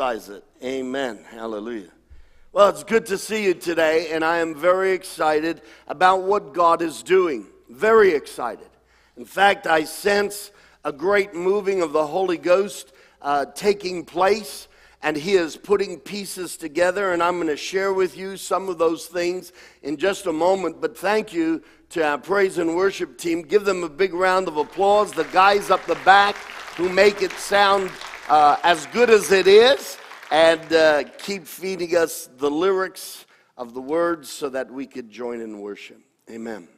It. Amen. Hallelujah. Well, it's good to see you today, and I am very excited about what God is doing. Very excited. In fact, I sense a great moving of the Holy Ghost uh, taking place, and He is putting pieces together, and I'm going to share with you some of those things in just a moment. But thank you to our praise and worship team. Give them a big round of applause. The guys up the back who make it sound uh, as good as it is and uh, keep feeding us the lyrics of the words so that we could join in worship. Amen.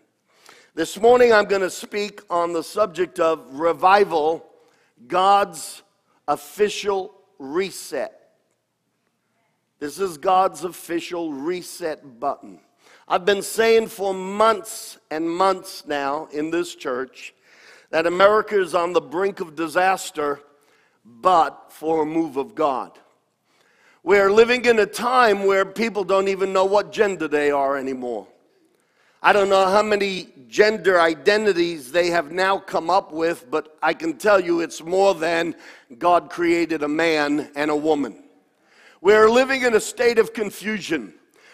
This morning I'm going to speak on the subject of revival, God's official reset. This is God's official reset button. I've been saying for months and months now in this church that America is on the brink of disaster but for a move of God. We're living in a time where people don't even know what gender they are anymore. I don't know how many gender identities they have now come up with, but I can tell you it's more than God created a man and a woman. We're living in a state of confusion.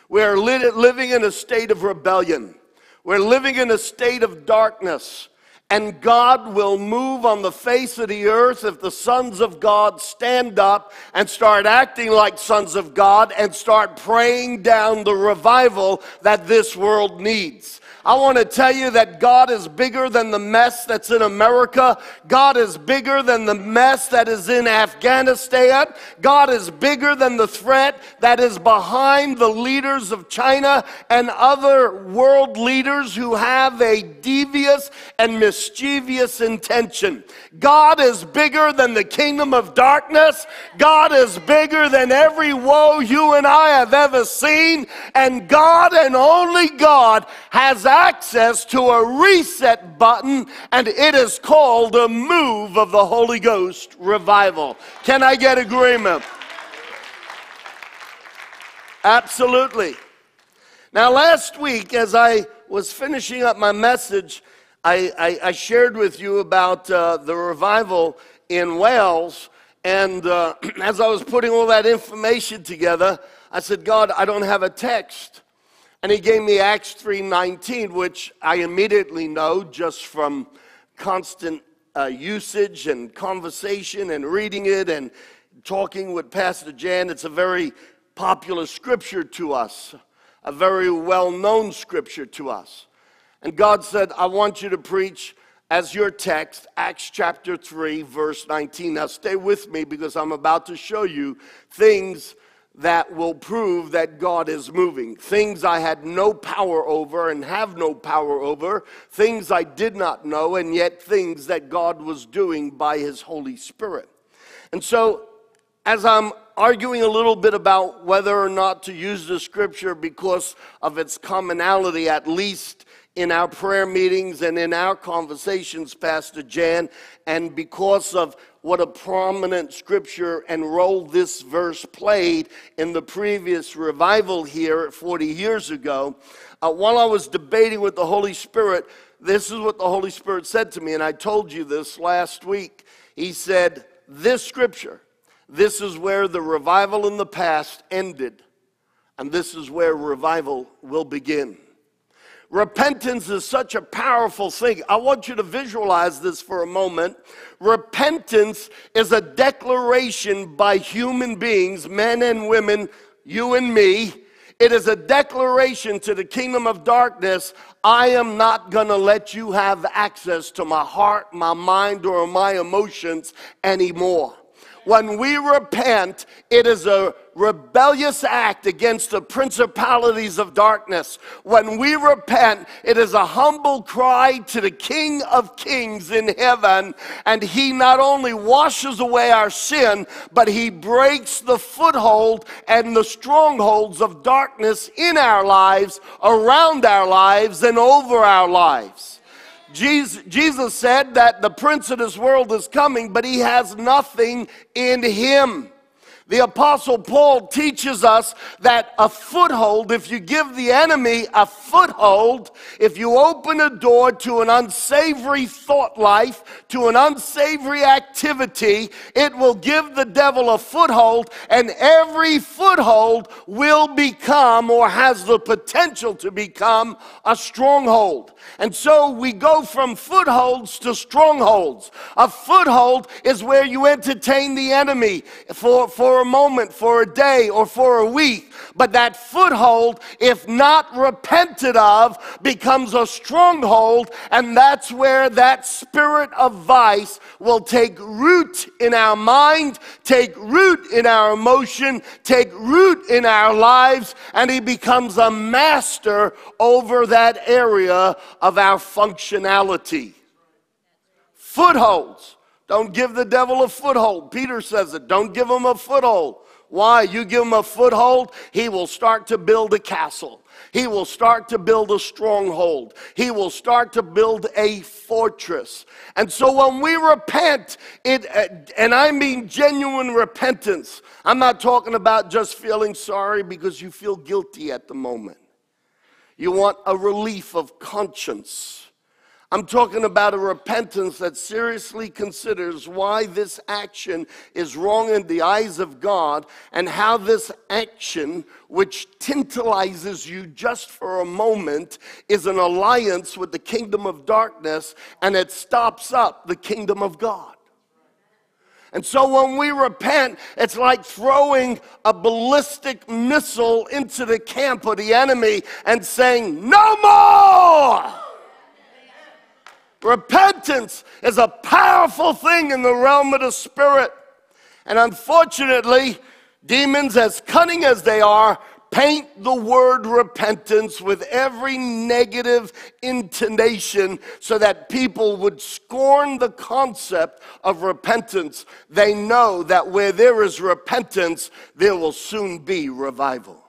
We're living in a state of rebellion. We're living in a state of darkness. And God will move on the face of the earth if the sons of God stand up and start acting like sons of God and start praying down the revival that this world needs. I want to tell you that God is bigger than the mess that's in America. God is bigger than the mess that is in Afghanistan. God is bigger than the threat that is behind the leaders of China and other world leaders who have a devious and mischievous intention. God is bigger than the kingdom of darkness. God is bigger than every woe you and I have ever seen. And God and only God has access to a reset button, and it is called a move of the Holy Ghost revival. Can I get agreement? Absolutely. Now, last week, as I was finishing up my message, I, I, I shared with you about uh, the revival in Wales. And uh, as I was putting all that information together, I said, God, I don't have a text. And he gave me Acts 3:19, which I immediately know just from constant uh, usage and conversation and reading it and talking with Pastor Jan. It's a very popular scripture to us, a very well-known scripture to us. And God said, I want you to preach as your text, Acts chapter 3, verse 19. Now, stay with me because I'm about to show you things that will prove that God is moving. Things I had no power over and have no power over, things I did not know, and yet things that God was doing by His Holy Spirit. And so, as I'm arguing a little bit about whether or not to use the scripture because of its commonality, at least in our prayer meetings and in our conversations, Pastor Jan, and because of what a prominent scripture and role this verse played in the previous revival here 40 years ago. Uh, while I was debating with the Holy Spirit, this is what the Holy Spirit said to me, and I told you this last week. He said, This scripture, this is where the revival in the past ended, and this is where revival will begin. Repentance is such a powerful thing. I want you to visualize this for a moment. Repentance is a declaration by human beings, men and women, you and me. It is a declaration to the kingdom of darkness I am not going to let you have access to my heart, my mind, or my emotions anymore. When we repent, it is a rebellious act against the principalities of darkness. When we repent, it is a humble cry to the King of Kings in heaven, and He not only washes away our sin, but He breaks the foothold and the strongholds of darkness in our lives, around our lives, and over our lives. Jesus said that the prince of this world is coming, but he has nothing in him. The Apostle Paul teaches us that a foothold, if you give the enemy a foothold, if you open a door to an unsavory thought life, to an unsavory activity, it will give the devil a foothold, and every foothold will become or has the potential to become a stronghold. And so we go from footholds to strongholds. A foothold is where you entertain the enemy for, for a moment, for a day, or for a week. But that foothold, if not repented of, becomes a stronghold, and that's where that spirit of vice will take root in our mind, take root in our emotion, take root in our lives, and he becomes a master over that area of our functionality. Footholds. Don't give the devil a foothold. Peter says it. Don't give him a foothold. Why? You give him a foothold, he will start to build a castle. He will start to build a stronghold. He will start to build a fortress. And so when we repent, it uh, and I mean genuine repentance. I'm not talking about just feeling sorry because you feel guilty at the moment. You want a relief of conscience. I'm talking about a repentance that seriously considers why this action is wrong in the eyes of God and how this action, which tantalizes you just for a moment, is an alliance with the kingdom of darkness and it stops up the kingdom of God. And so when we repent, it's like throwing a ballistic missile into the camp of the enemy and saying, No more! Repentance is a powerful thing in the realm of the spirit. And unfortunately, demons, as cunning as they are, paint the word repentance with every negative intonation so that people would scorn the concept of repentance. They know that where there is repentance, there will soon be revival.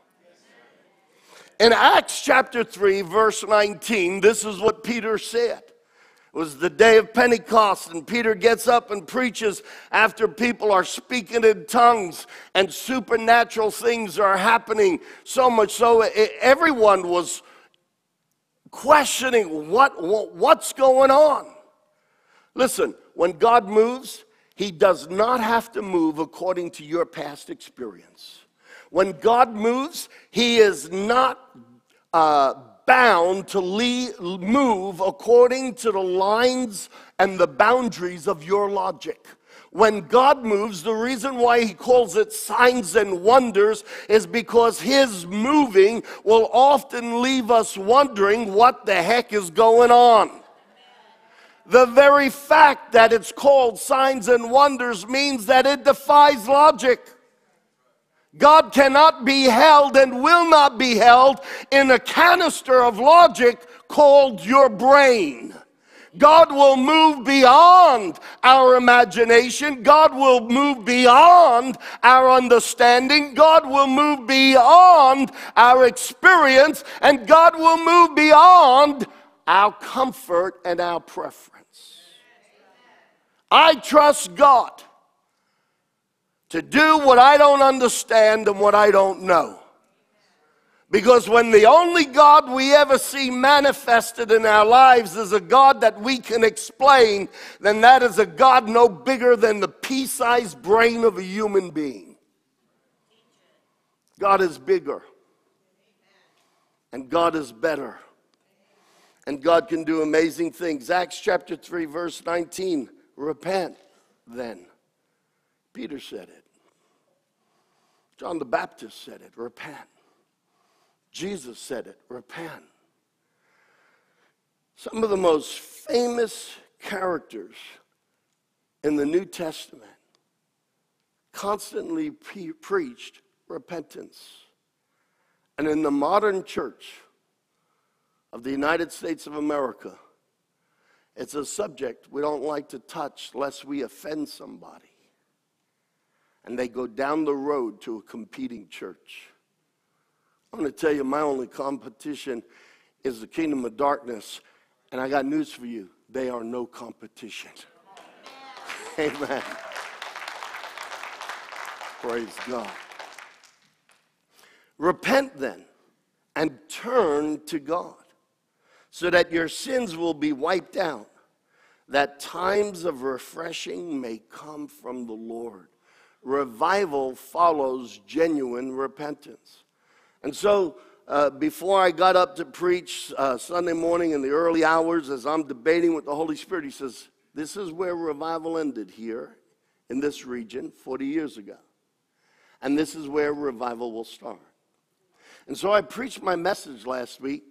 In Acts chapter 3, verse 19, this is what Peter said was the day of Pentecost, and Peter gets up and preaches after people are speaking in tongues and supernatural things are happening. So much so, it, everyone was questioning what, what, what's going on. Listen, when God moves, He does not have to move according to your past experience. When God moves, He is not uh, bound to move according to the lines and the boundaries of your logic. When God moves, the reason why he calls it signs and wonders is because his moving will often leave us wondering what the heck is going on. The very fact that it's called signs and wonders means that it defies logic. God cannot be held and will not be held in a canister of logic called your brain. God will move beyond our imagination. God will move beyond our understanding. God will move beyond our experience. And God will move beyond our comfort and our preference. I trust God to do what I don't understand and what I don't know. Because when the only God we ever see manifested in our lives is a God that we can explain, then that is a God no bigger than the pea sized brain of a human being. God is bigger. And God is better. And God can do amazing things. Acts chapter 3, verse 19 repent then. Peter said it. John the Baptist said it repent. Jesus said it repent. Some of the most famous characters in the New Testament constantly pre- preached repentance. And in the modern church of the United States of America, it's a subject we don't like to touch lest we offend somebody and they go down the road to a competing church. I'm going to tell you, my only competition is the kingdom of darkness. And I got news for you they are no competition. Amen. Praise God. Repent then and turn to God so that your sins will be wiped out, that times of refreshing may come from the Lord. Revival follows genuine repentance. And so, uh, before I got up to preach uh, Sunday morning in the early hours, as I'm debating with the Holy Spirit, He says, This is where revival ended here in this region 40 years ago. And this is where revival will start. And so I preached my message last week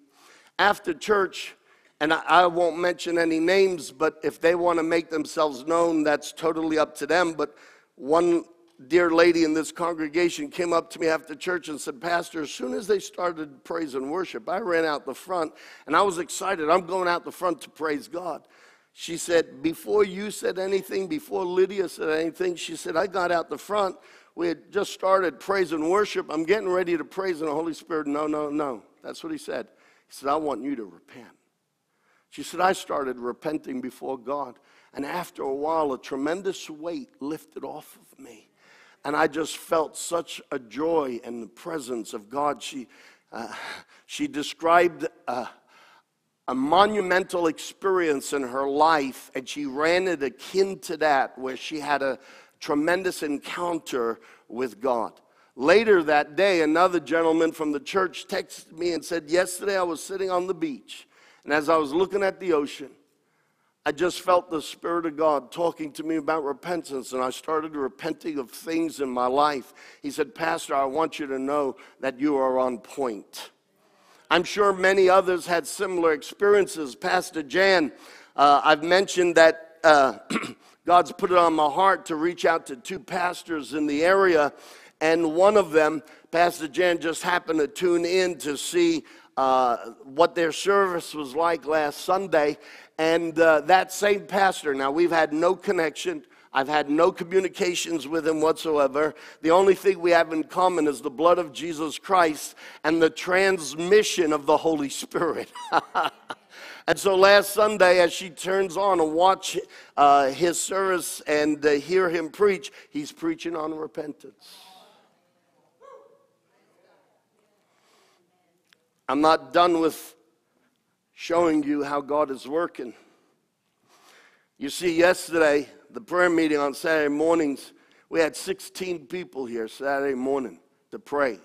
after church, and I, I won't mention any names, but if they want to make themselves known, that's totally up to them. But one dear lady in this congregation came up to me after church and said, Pastor, as soon as they started praise and worship, I ran out the front and I was excited. I'm going out the front to praise God. She said, Before you said anything, before Lydia said anything, she said, I got out the front. We had just started praise and worship. I'm getting ready to praise in the Holy Spirit. No, no, no. That's what he said. He said, I want you to repent. She said, I started repenting before God. And after a while, a tremendous weight lifted off of me and I just felt such a joy in the presence of God. She, uh, she described a, a monumental experience in her life, and she ran it akin to that, where she had a tremendous encounter with God. Later that day, another gentleman from the church texted me and said, Yesterday I was sitting on the beach, and as I was looking at the ocean, I just felt the Spirit of God talking to me about repentance, and I started repenting of things in my life. He said, Pastor, I want you to know that you are on point. I'm sure many others had similar experiences. Pastor Jan, uh, I've mentioned that uh, God's put it on my heart to reach out to two pastors in the area, and one of them, Pastor Jan, just happened to tune in to see uh, what their service was like last Sunday. And uh, that same pastor, now we've had no connection. I've had no communications with him whatsoever. The only thing we have in common is the blood of Jesus Christ and the transmission of the Holy Spirit. and so last Sunday, as she turns on and watch uh, his service and uh, hear him preach, he's preaching on repentance. I'm not done with showing you how God is working. You see, yesterday, the prayer meeting on Saturday mornings, we had 16 people here Saturday morning to pray.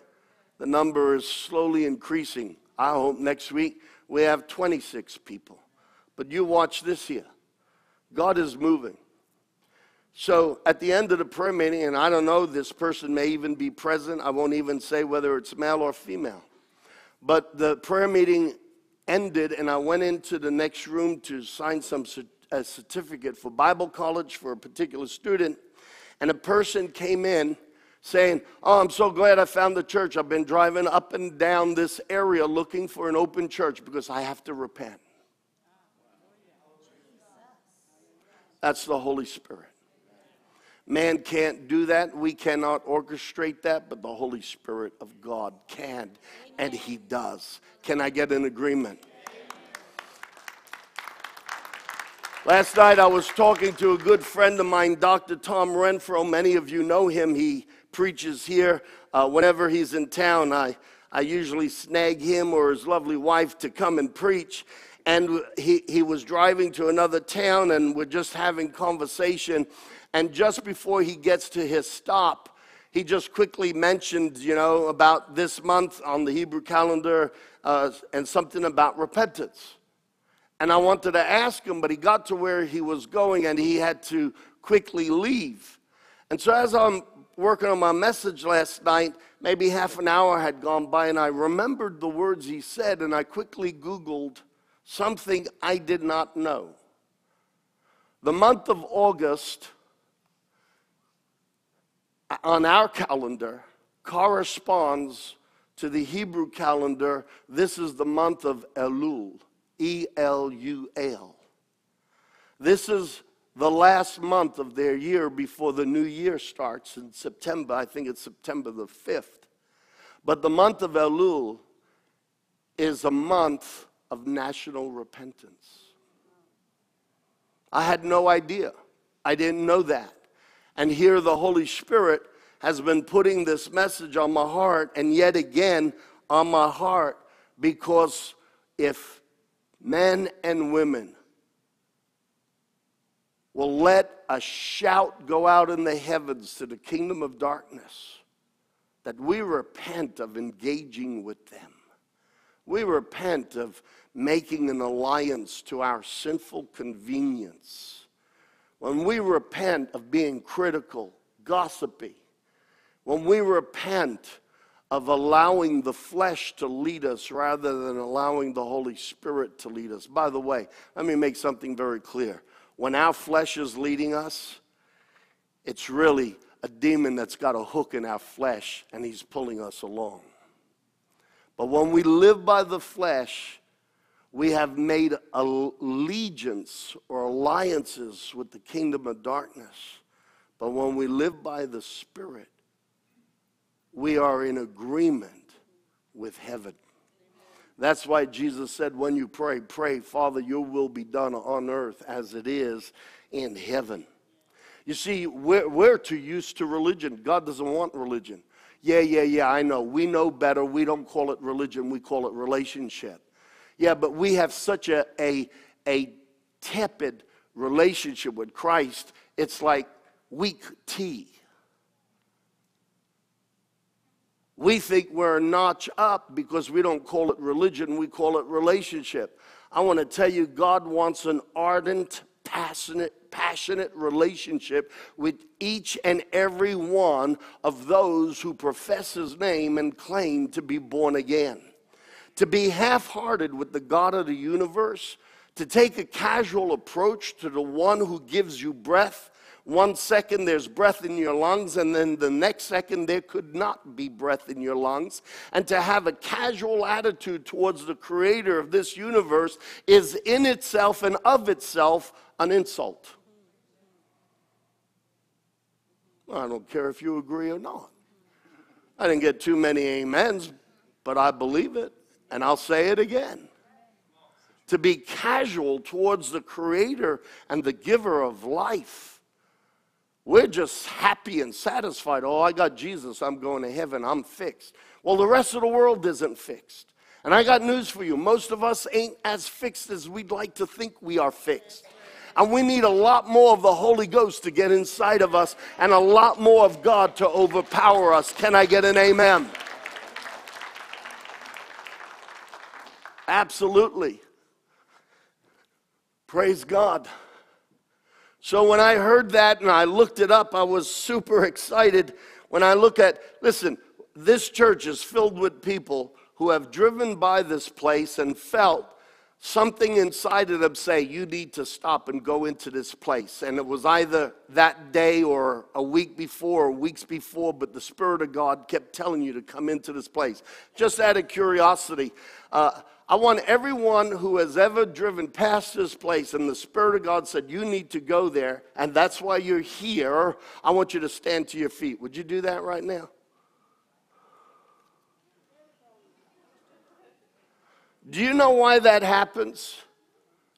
The number is slowly increasing. I hope next week we have 26 people. But you watch this here. God is moving. So at the end of the prayer meeting, and I don't know, this person may even be present. I won't even say whether it's male or female. But the prayer meeting ended, and I went into the next room to sign some a certificate for Bible college for a particular student, and a person came in saying, Oh, I'm so glad I found the church. I've been driving up and down this area looking for an open church because I have to repent. That's the Holy Spirit. Man can't do that. We cannot orchestrate that, but the Holy Spirit of God can, and He does. Can I get an agreement? Last night I was talking to a good friend of mine, Dr. Tom Renfro. Many of you know him. He preaches here. Uh, whenever he's in town, I, I usually snag him or his lovely wife to come and preach. And he, he was driving to another town, and we're just having conversation. And just before he gets to his stop, he just quickly mentioned, you know, about this month on the Hebrew calendar uh, and something about repentance. And I wanted to ask him, but he got to where he was going and he had to quickly leave. And so as I'm working on my message last night, maybe half an hour had gone by, and I remembered the words he said, and I quickly Googled something I did not know. The month of August on our calendar corresponds to the Hebrew calendar. This is the month of Elul, E L U L. This is the last month of their year before the new year starts in September. I think it's September the 5th. But the month of Elul is a month of national repentance. I had no idea. I didn't know that and here the Holy Spirit has been putting this message on my heart and yet again on my heart because if men and women will let a shout go out in the heavens to the kingdom of darkness, that we repent of engaging with them. We repent of making an alliance to our sinful convenience. When we repent of being critical, gossipy, when we repent of allowing the flesh to lead us rather than allowing the Holy Spirit to lead us. By the way, let me make something very clear. When our flesh is leading us, it's really a demon that's got a hook in our flesh and he's pulling us along. But when we live by the flesh, we have made allegiance or alliances with the kingdom of darkness. But when we live by the Spirit, we are in agreement with heaven. That's why Jesus said, when you pray, pray, Father, your will be done on earth as it is in heaven. You see, we're, we're too used to religion. God doesn't want religion. Yeah, yeah, yeah, I know. We know better. We don't call it religion, we call it relationship. Yeah, but we have such a, a, a tepid relationship with Christ, it's like weak tea. We think we're a notch up because we don't call it religion, we call it relationship. I want to tell you, God wants an ardent, passionate, passionate relationship with each and every one of those who profess His name and claim to be born again. To be half hearted with the God of the universe, to take a casual approach to the one who gives you breath one second there's breath in your lungs, and then the next second there could not be breath in your lungs. And to have a casual attitude towards the creator of this universe is in itself and of itself an insult. I don't care if you agree or not. I didn't get too many amens, but I believe it, and I'll say it again. To be casual towards the creator and the giver of life we're just happy and satisfied. Oh, I got Jesus. I'm going to heaven. I'm fixed. Well, the rest of the world isn't fixed. And I got news for you. Most of us ain't as fixed as we'd like to think we are fixed. And we need a lot more of the Holy Ghost to get inside of us and a lot more of God to overpower us. Can I get an amen? Absolutely. Praise God. So when I heard that and I looked it up, I was super excited. When I look at, listen, this church is filled with people who have driven by this place and felt something inside of them say, You need to stop and go into this place. And it was either that day or a week before or weeks before, but the Spirit of God kept telling you to come into this place. Just out of curiosity, uh, I want everyone who has ever driven past this place and the Spirit of God said, You need to go there, and that's why you're here. I want you to stand to your feet. Would you do that right now? Do you know why that happens?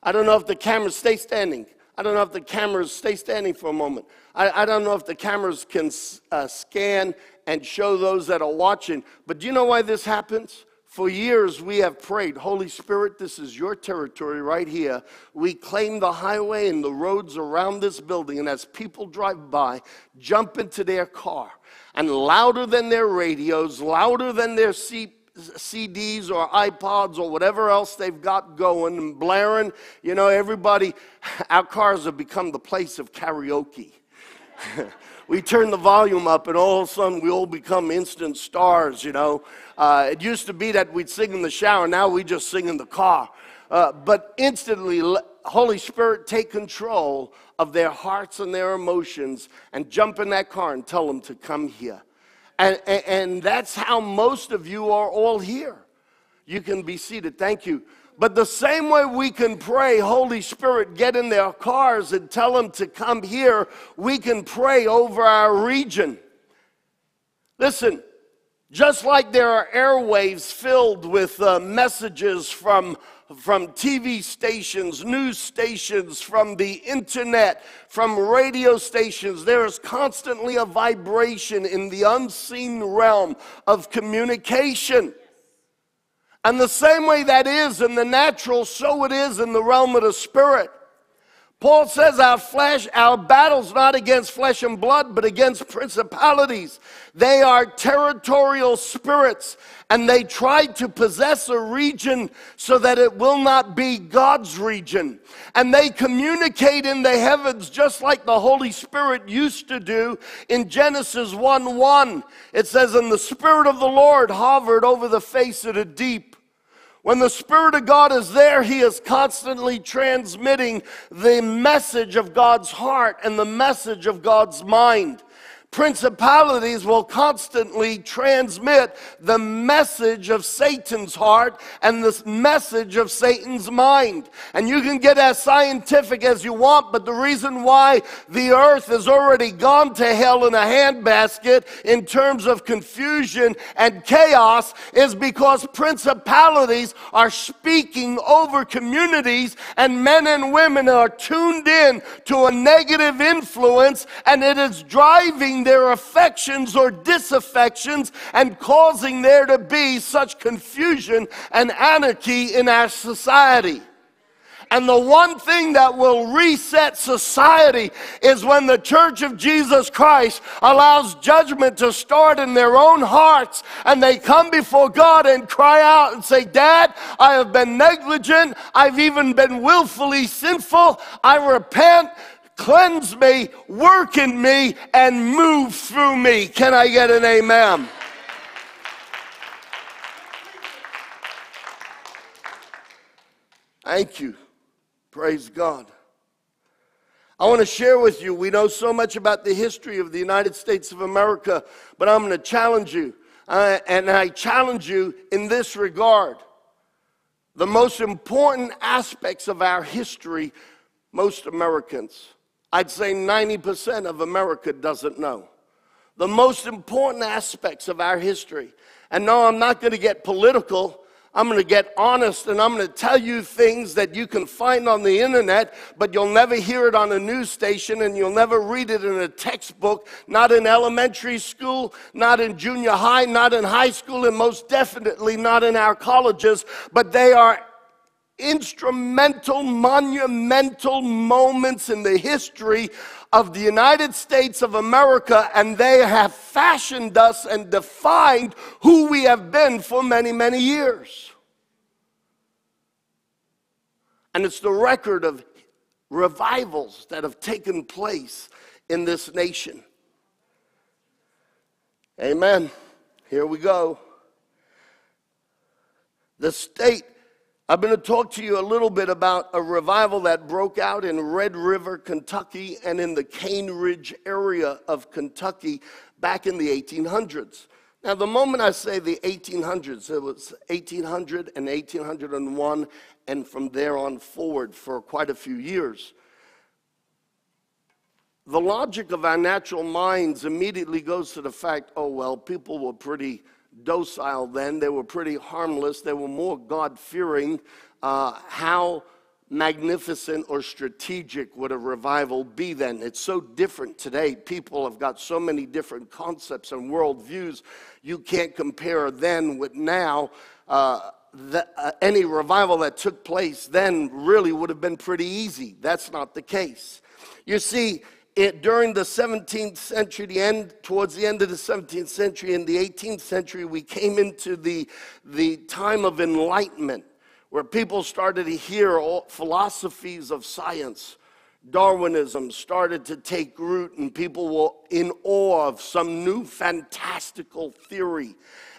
I don't know if the cameras stay standing. I don't know if the cameras stay standing for a moment. I, I don't know if the cameras can uh, scan and show those that are watching. But do you know why this happens? For years, we have prayed, Holy Spirit, this is your territory right here. We claim the highway and the roads around this building, and as people drive by, jump into their car, and louder than their radios, louder than their CDs or iPods or whatever else they've got going and blaring, you know, everybody, our cars have become the place of karaoke. we turn the volume up, and all of a sudden we all become instant stars, you know. Uh, it used to be that we'd sing in the shower, now we just sing in the car. Uh, but instantly, Holy Spirit, take control of their hearts and their emotions and jump in that car and tell them to come here. And, and, and that's how most of you are all here. You can be seated. Thank you. But the same way we can pray, Holy Spirit, get in their cars and tell them to come here, we can pray over our region. Listen, Just like there are airwaves filled with uh, messages from, from TV stations, news stations, from the internet, from radio stations, there is constantly a vibration in the unseen realm of communication. And the same way that is in the natural, so it is in the realm of the spirit. Paul says our flesh, our battle's not against flesh and blood, but against principalities. They are territorial spirits, and they try to possess a region so that it will not be God's region. And they communicate in the heavens just like the Holy Spirit used to do in Genesis 1 1. It says, And the Spirit of the Lord hovered over the face of the deep. When the Spirit of God is there, He is constantly transmitting the message of God's heart and the message of God's mind principalities will constantly transmit the message of Satan's heart and the message of Satan's mind. And you can get as scientific as you want, but the reason why the earth has already gone to hell in a handbasket in terms of confusion and chaos is because principalities are speaking over communities and men and women are tuned in to a negative influence and it is driving their affections or disaffections and causing there to be such confusion and anarchy in our society. And the one thing that will reset society is when the church of Jesus Christ allows judgment to start in their own hearts and they come before God and cry out and say, Dad, I have been negligent. I've even been willfully sinful. I repent cleanse me, work in me, and move through me. Can I get an amen? Thank you. Praise God. I want to share with you, we know so much about the history of the United States of America, but I'm going to challenge you. Uh, and I challenge you in this regard. The most important aspects of our history, most Americans I'd say 90% of America doesn't know. The most important aspects of our history. And no, I'm not going to get political. I'm going to get honest and I'm going to tell you things that you can find on the internet, but you'll never hear it on a news station and you'll never read it in a textbook, not in elementary school, not in junior high, not in high school, and most definitely not in our colleges, but they are instrumental, monumental moments in the history of the United States of America, and they have fashioned us and defined who we have been for many, many years. And it's the record of revivals that have taken place in this nation. Amen. Here we go. The state I'm going to talk to you a little bit about a revival that broke out in Red River, Kentucky, and in the Cane Ridge area of Kentucky back in the 1800s. Now, the moment I say the 1800s, it was 1800 and 1801, and from there on forward for quite a few years. The logic of our natural minds immediately goes to the fact oh, well, people were pretty docile then. They were pretty harmless. They were more God fearing. Uh, how magnificent or strategic would a revival be then? It's so different today. People have got so many different concepts and worldviews. You can't compare then with now. Uh, the, uh, any revival that took place then really would have been pretty easy. That's not the case. You see, it, during the 17th century, the end, towards the end of the 17th century, in the 18th century, we came into the, the time of enlightenment where people started to hear philosophies of science. Darwinism started to take root, and people were in awe of some new fantastical theory.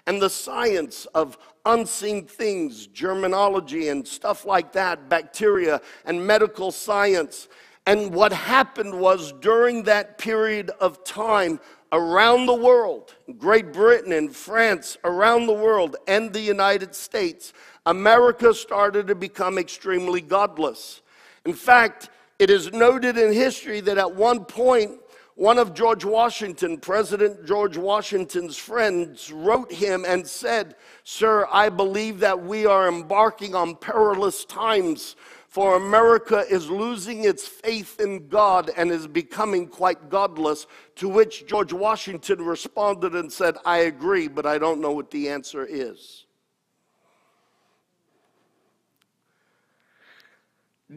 And the science of unseen things, Germanology and stuff like that, bacteria and medical science and what happened was during that period of time around the world, Great Britain and France, around the world, and the United States, America started to become extremely godless. In fact, it is noted in history that at one point, One of George Washington, President George Washington's friends, wrote him and said, Sir, I believe that we are embarking on perilous times, for America is losing its faith in God and is becoming quite godless. To which George Washington responded and said, I agree, but I don't know what the answer is.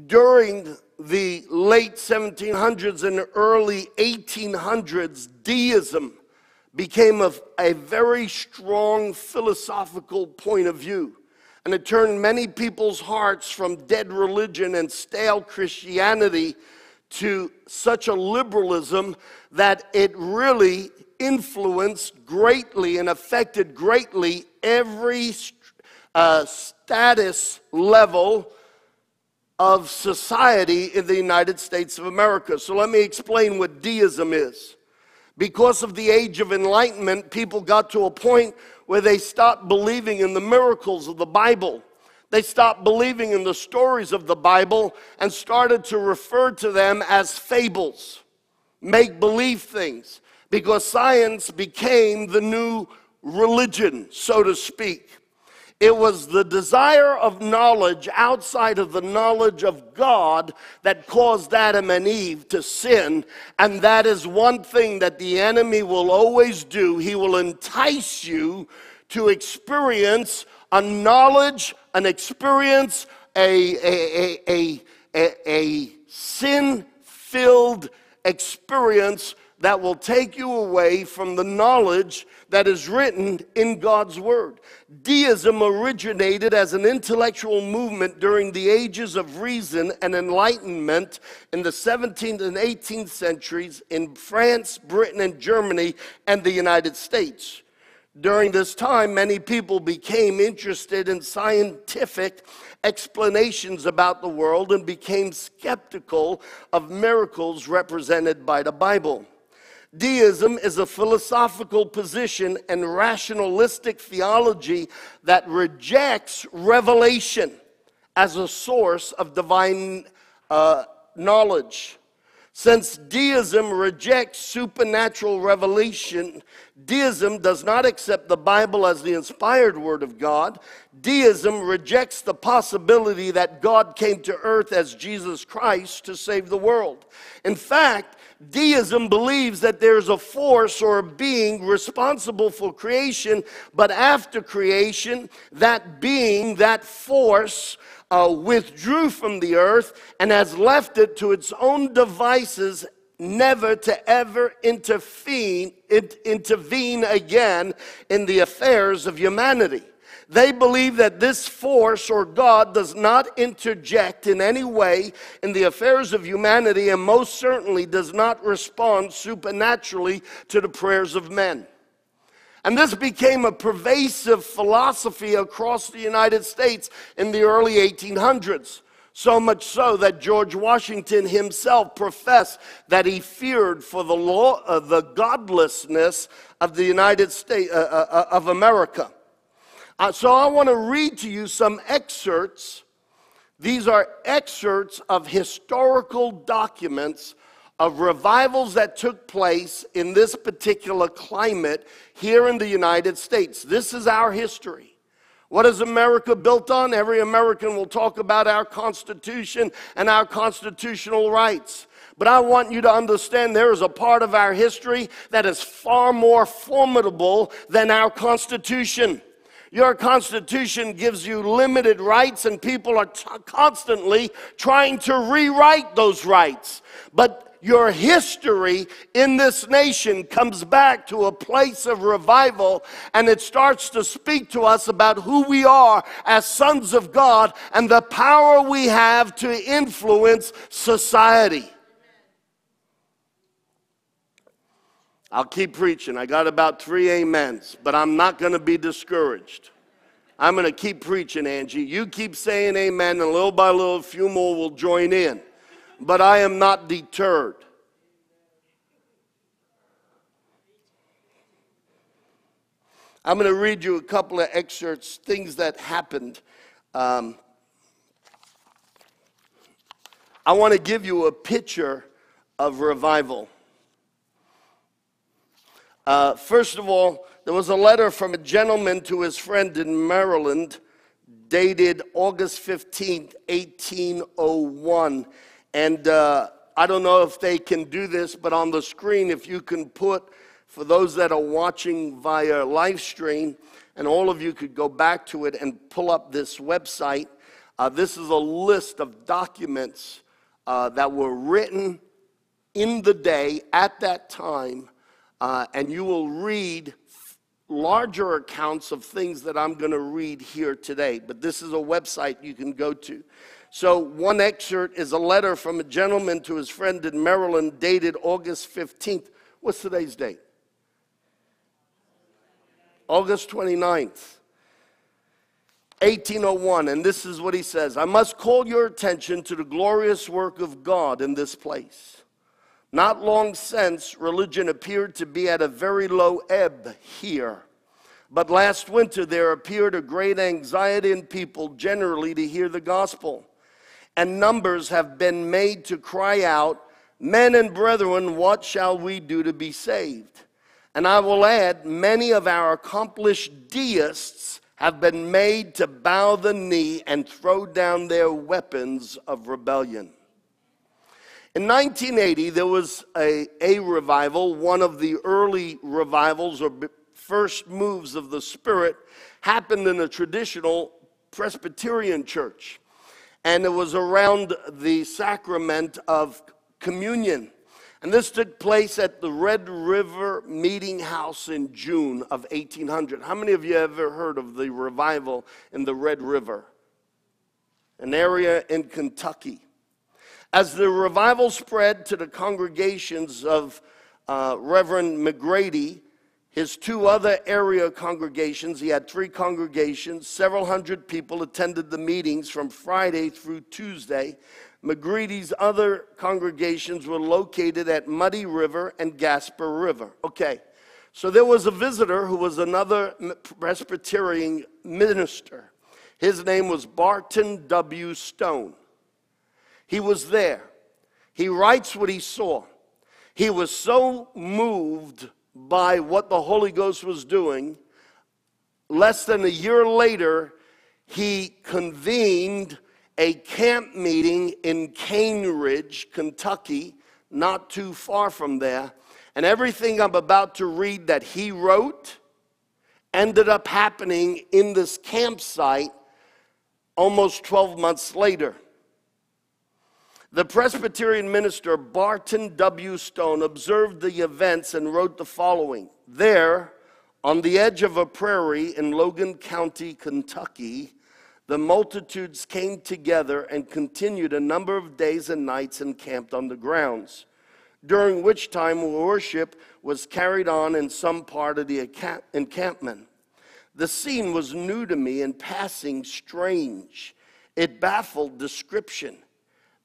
During the late 1700s and early 1800s, deism became a, a very strong philosophical point of view. And it turned many people's hearts from dead religion and stale Christianity to such a liberalism that it really influenced greatly and affected greatly every uh, status level of society in the United States of America. So let me explain what deism is. Because of the age of enlightenment, people got to a point where they stopped believing in the miracles of the Bible. They stopped believing in the stories of the Bible and started to refer to them as fables, make believe things, because science became the new religion, so to speak. It was the desire of knowledge outside of the knowledge of God that caused Adam and Eve to sin. And that is one thing that the enemy will always do. He will entice you to experience a knowledge, an experience, a, a, a, a, a sin filled experience that will take you away from the knowledge that is written in God's Word. Deism originated as an intellectual movement during the ages of reason and enlightenment in the 17th and 18th centuries in France, Britain, and Germany, and the United States. During this time, many people became interested in scientific explanations about the world and became skeptical of miracles represented by the Bible. Deism is a philosophical position and rationalistic theology that rejects revelation as a source of divine uh, knowledge. Since deism rejects supernatural revelation, deism does not accept the Bible as the inspired word of God. Deism rejects the possibility that God came to earth as Jesus Christ to save the world. In fact, Deism believes that there's a force or a being responsible for creation, but after creation, that being, that force, uh, withdrew from the earth and has left it to its own devices never to ever intervene, intervene again in the affairs of humanity. They believe that this force or God does not interject in any way in the affairs of humanity and most certainly does not respond supernaturally to the prayers of men. And this became a pervasive philosophy across the United States in the early 1800s. So much so that George Washington himself professed that he feared for the law, uh, the godlessness of the United States uh, uh, uh of America. Uh, so I want to read to you some excerpts. These are excerpts of historical documents of revivals that took place in this particular climate here in the United States. This is our history. What is America built on? Every American will talk about our Constitution and our constitutional rights. But I want you to understand there is a part of our history that is far more formidable than our Constitution. Your Constitution gives you limited rights, and people are t- constantly trying to rewrite those rights. But your history in this nation comes back to a place of revival and it starts to speak to us about who we are as sons of God and the power we have to influence society. I'll keep preaching. I got about three amens, but I'm not going to be discouraged. I'm going to keep preaching, Angie. You keep saying amen, and little by little, a few more will join in. But I am not deterred. I'm going to read you a couple of excerpts, things that happened. Um, I want to give you a picture of revival. Uh, first of all, there was a letter from a gentleman to his friend in Maryland dated August 15th, 1801. And uh, I don't know if they can do this, but on the screen, if you can put, for those that are watching via live stream, and all of you could go back to it and pull up this website. Uh, this is a list of documents uh, that were written in the day at that time, uh, and you will read larger accounts of things that I'm going to read here today. But this is a website you can go to. So, one excerpt is a letter from a gentleman to his friend in Maryland dated August 15th. What's today's date? August 29th, 1801. And this is what he says I must call your attention to the glorious work of God in this place. Not long since, religion appeared to be at a very low ebb here. But last winter, there appeared a great anxiety in people generally to hear the gospel. And numbers have been made to cry out, Men and brethren, what shall we do to be saved? And I will add, many of our accomplished deists have been made to bow the knee and throw down their weapons of rebellion. In 1980, there was a, a revival, one of the early revivals or first moves of the Spirit happened in a traditional Presbyterian church. And it was around the sacrament of communion. And this took place at the Red River Meeting House in June of 1800. How many of you ever heard of the revival in the Red River? An area in Kentucky. As the revival spread to the congregations of uh, Reverend McGready, his two other area congregations, he had three congregations, several hundred people attended the meetings from Friday through Tuesday. McGready's other congregations were located at Muddy River and Gasper River. Okay, so there was a visitor who was another Presbyterian minister. His name was Barton W. Stone. He was there. He writes what he saw. He was so moved by what the Holy Ghost was doing. Less than a year later, he convened a camp meeting in Cane Ridge, Kentucky, not too far from there. And everything I'm about to read that he wrote ended up happening in this campsite almost 12 months later. The Presbyterian minister Barton W. Stone observed the events and wrote the following There, on the edge of a prairie in Logan County, Kentucky, the multitudes came together and continued a number of days and nights and camped on the grounds, during which time worship was carried on in some part of the encampment. The scene was new to me and passing strange. It baffled description.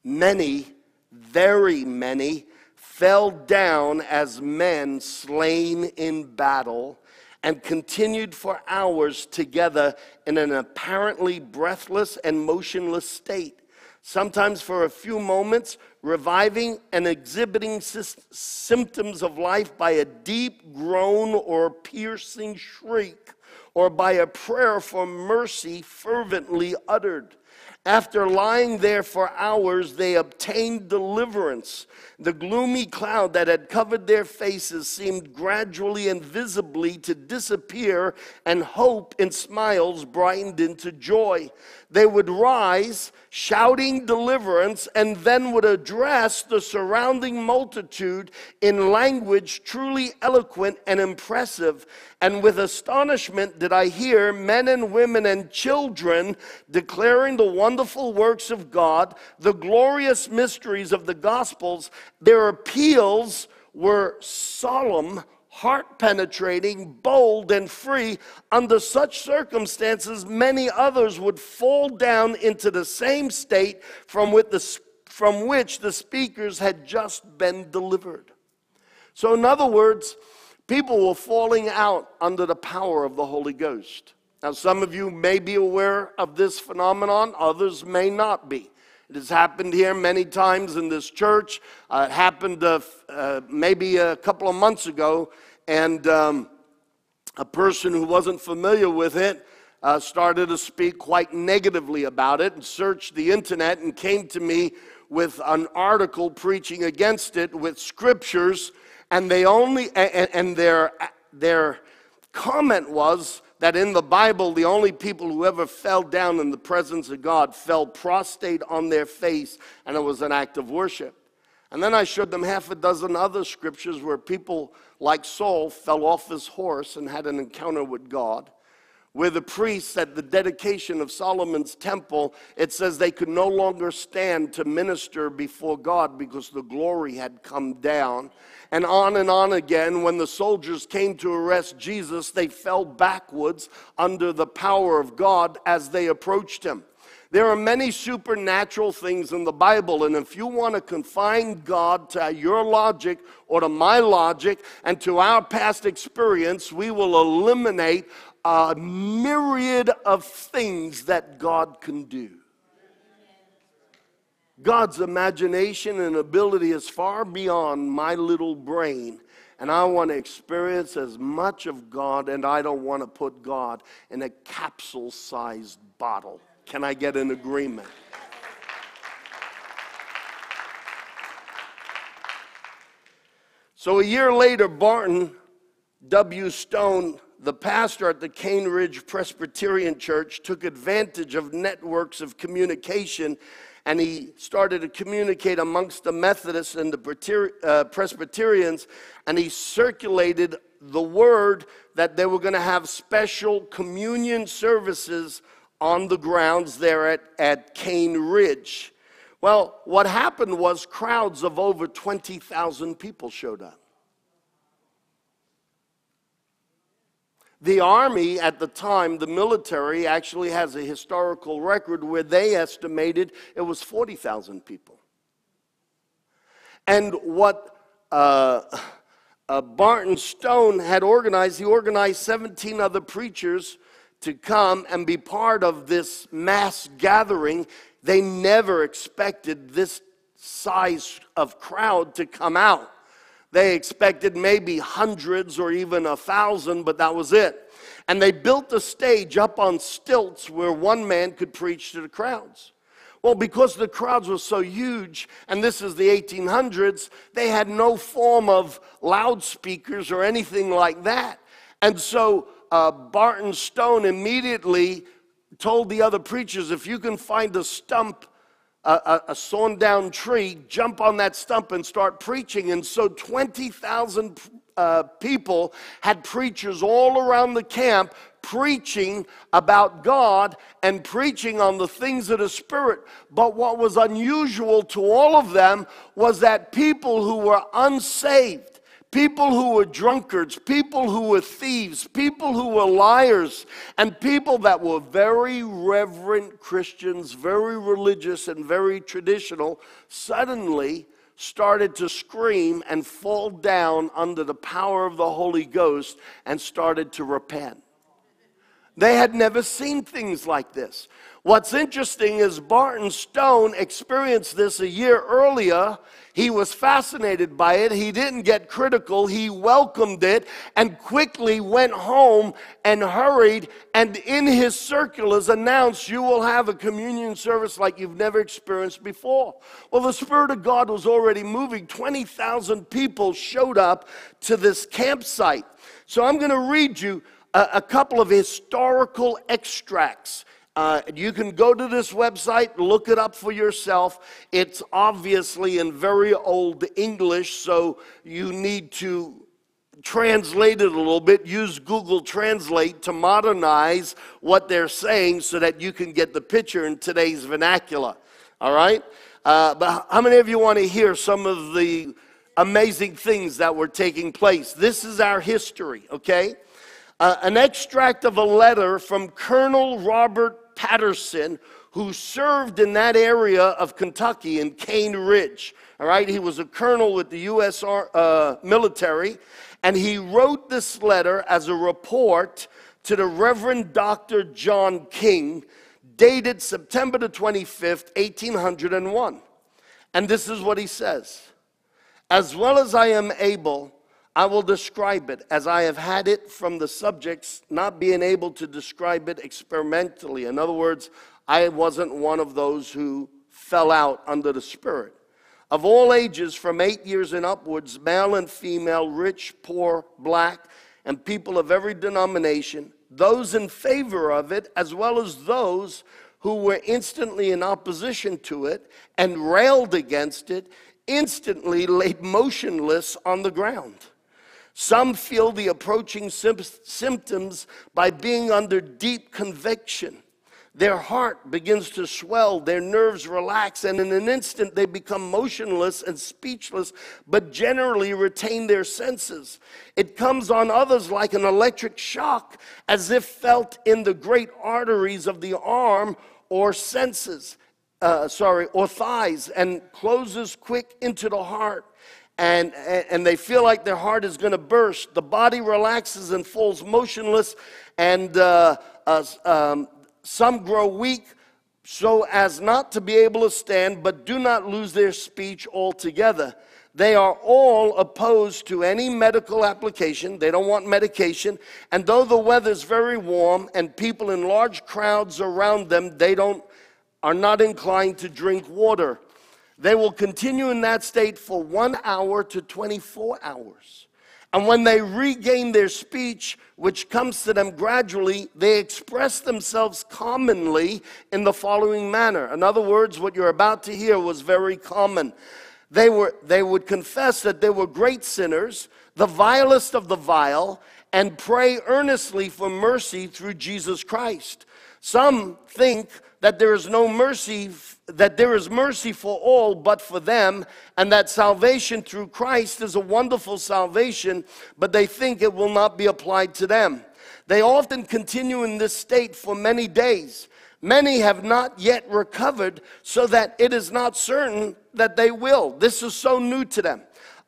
Many, very many, fell down as men slain in battle and continued for hours together in an apparently breathless and motionless state, sometimes for a few moments, reviving and exhibiting symptoms of life by a deep groan or piercing shriek, or by a prayer for mercy fervently uttered. After lying there for hours, they obtained deliverance. The gloomy cloud that had covered their faces seemed gradually and visibly to disappear, and hope and smiles brightened into joy. They would rise, shouting deliverance, and then would address the surrounding multitude in language truly eloquent and impressive. And with astonishment did I hear men and women and children declaring the wonderful works of God, the glorious mysteries of the Gospels. Their appeals were solemn, heart penetrating, bold, and free. Under such circumstances, many others would fall down into the same state from, the, from which the speakers had just been delivered. So, in other words, people were falling out under the power of the Holy Ghost. Now, some of you may be aware of this phenomenon, others may not be. It has happened here many times in this church. Uh, it happened uh, uh, maybe a couple of months ago and um, a person who wasn't familiar with it uh, started to speak quite negatively about it and searched the internet and came to me with an article preaching against it with scriptures, and they only and, and their their comment was that in the Bible, the only people who ever fell down in the presence of God fell prostrate on their face, and it was an act of worship. And then I showed them half a dozen other scriptures where people like Saul fell off his horse and had an encounter with God where the priests at the dedication of Solomon's temple, it says they could no longer stand to minister before God because the glory had come down. And on and on again, when the soldiers came to arrest Jesus, they fell backwards under the power of God as they approached him. There are many supernatural things in the Bible, and if you want to confine God to your logic or to my logic and to our past experience, we will eliminate a myriad of things that God can do. God's imagination and ability is far beyond my little brain. And I want to experience as much of God, and I don't want to put God in a capsule sized bottle. Can I get an agreement? So a year later, Barton W. Stone the pastor at the Cane Ridge Presbyterian Church took advantage of networks of communication and he started to communicate amongst the Methodists and the uh, Presbyterians, and he circulated the word that they were going to have special communion services on the grounds there at, at Cane Ridge. Well, what happened was crowds of over 20,000 people showed up. The army at the time, the military, actually has a historical record where they estimated it was 40,000 people. And what uh, uh, Barton Stone had organized, he organized 17 other preachers to come and be part of this mass gathering. They never expected this size of crowd to come out. They expected maybe hundreds or even a thousand, but that was it. And they built a stage up on stilts where one man could preach to the crowds. Well, because the crowds were so huge, and this is the 1800s, they had no form of loudspeakers or anything like that. And so uh, Barton Stone immediately told the other preachers if you can find a stump a, a, a sawn down tree, jump on that stump and start preaching. And so 20,000 uh, people had preachers all around the camp preaching about God and preaching on the things of the Spirit. But what was unusual to all of them was that people who were unsaved, people who were drunkards, people who were thieves, people who were liars, and people that were very reverent Christians, very religious and very traditional, suddenly started to scream and fall down under the power of the Holy Ghost and started to repent. They had never seen things like this. What's interesting is Barton Stone experienced this a year earlier. He was fascinated by it. He didn't get critical. He welcomed it and quickly went home and hurried and in his circulars announced, You will have a communion service like you've never experienced before. Well, the Spirit of God was already moving. 20,000 people showed up to this campsite. So I'm going to read you a, a couple of historical extracts uh, you can go to this website, look it up for yourself. It's obviously in very old English, so you need to translate it a little bit. Use Google Translate to modernize what they're saying so that you can get the picture in today's vernacular. All right? Uh, but how many of you want to hear some of the amazing things that were taking place? This is our history, okay? Uh, an extract of a letter from Colonel Robert Patterson, who served in that area of Kentucky in Cane Ridge. All right, he was a colonel with the U.S. Uh, military, and he wrote this letter as a report to the Reverend Dr. John King, dated September the 25th, 1801. And this is what he says As well as I am able, I will describe it as I have had it from the subjects not being able to describe it experimentally. In other words, I wasn't one of those who fell out under the Spirit. Of all ages, from eight years and upwards, male and female, rich, poor, black, and people of every denomination, those in favor of it, as well as those who were instantly in opposition to it and railed against it, instantly laid motionless on the ground. Some feel the approaching symptoms by being under deep conviction. Their heart begins to swell, their nerves relax, and in an instant they become motionless and speechless, but generally retain their senses. It comes on others like an electric shock, as if felt in the great arteries of the arm or senses, uh, sorry, or thighs, and closes quick into the heart and, and they feel like their heart is going to burst. The body relaxes and falls motionless, and uh, uh, um, some grow weak so as not to be able to stand, but do not lose their speech altogether. They are all opposed to any medical application. They don't want medication. And though the weather's very warm and people in large crowds around them, they don't, are not inclined to drink water. They will continue in that state for one hour to 24 hours. And when they regain their speech, which comes to them gradually, they express themselves commonly in the following manner. In other words, what you're about to hear was very common. They, were, they would confess that they were great sinners, the vilest of the vile, and pray earnestly for mercy through Jesus Christ. Some think that there is no mercy that there is mercy for all but for them, and that salvation through Christ is a wonderful salvation, but they think it will not be applied to them. They often continue in this state for many days. Many have not yet recovered, so that it is not certain that they will. This is so new to them.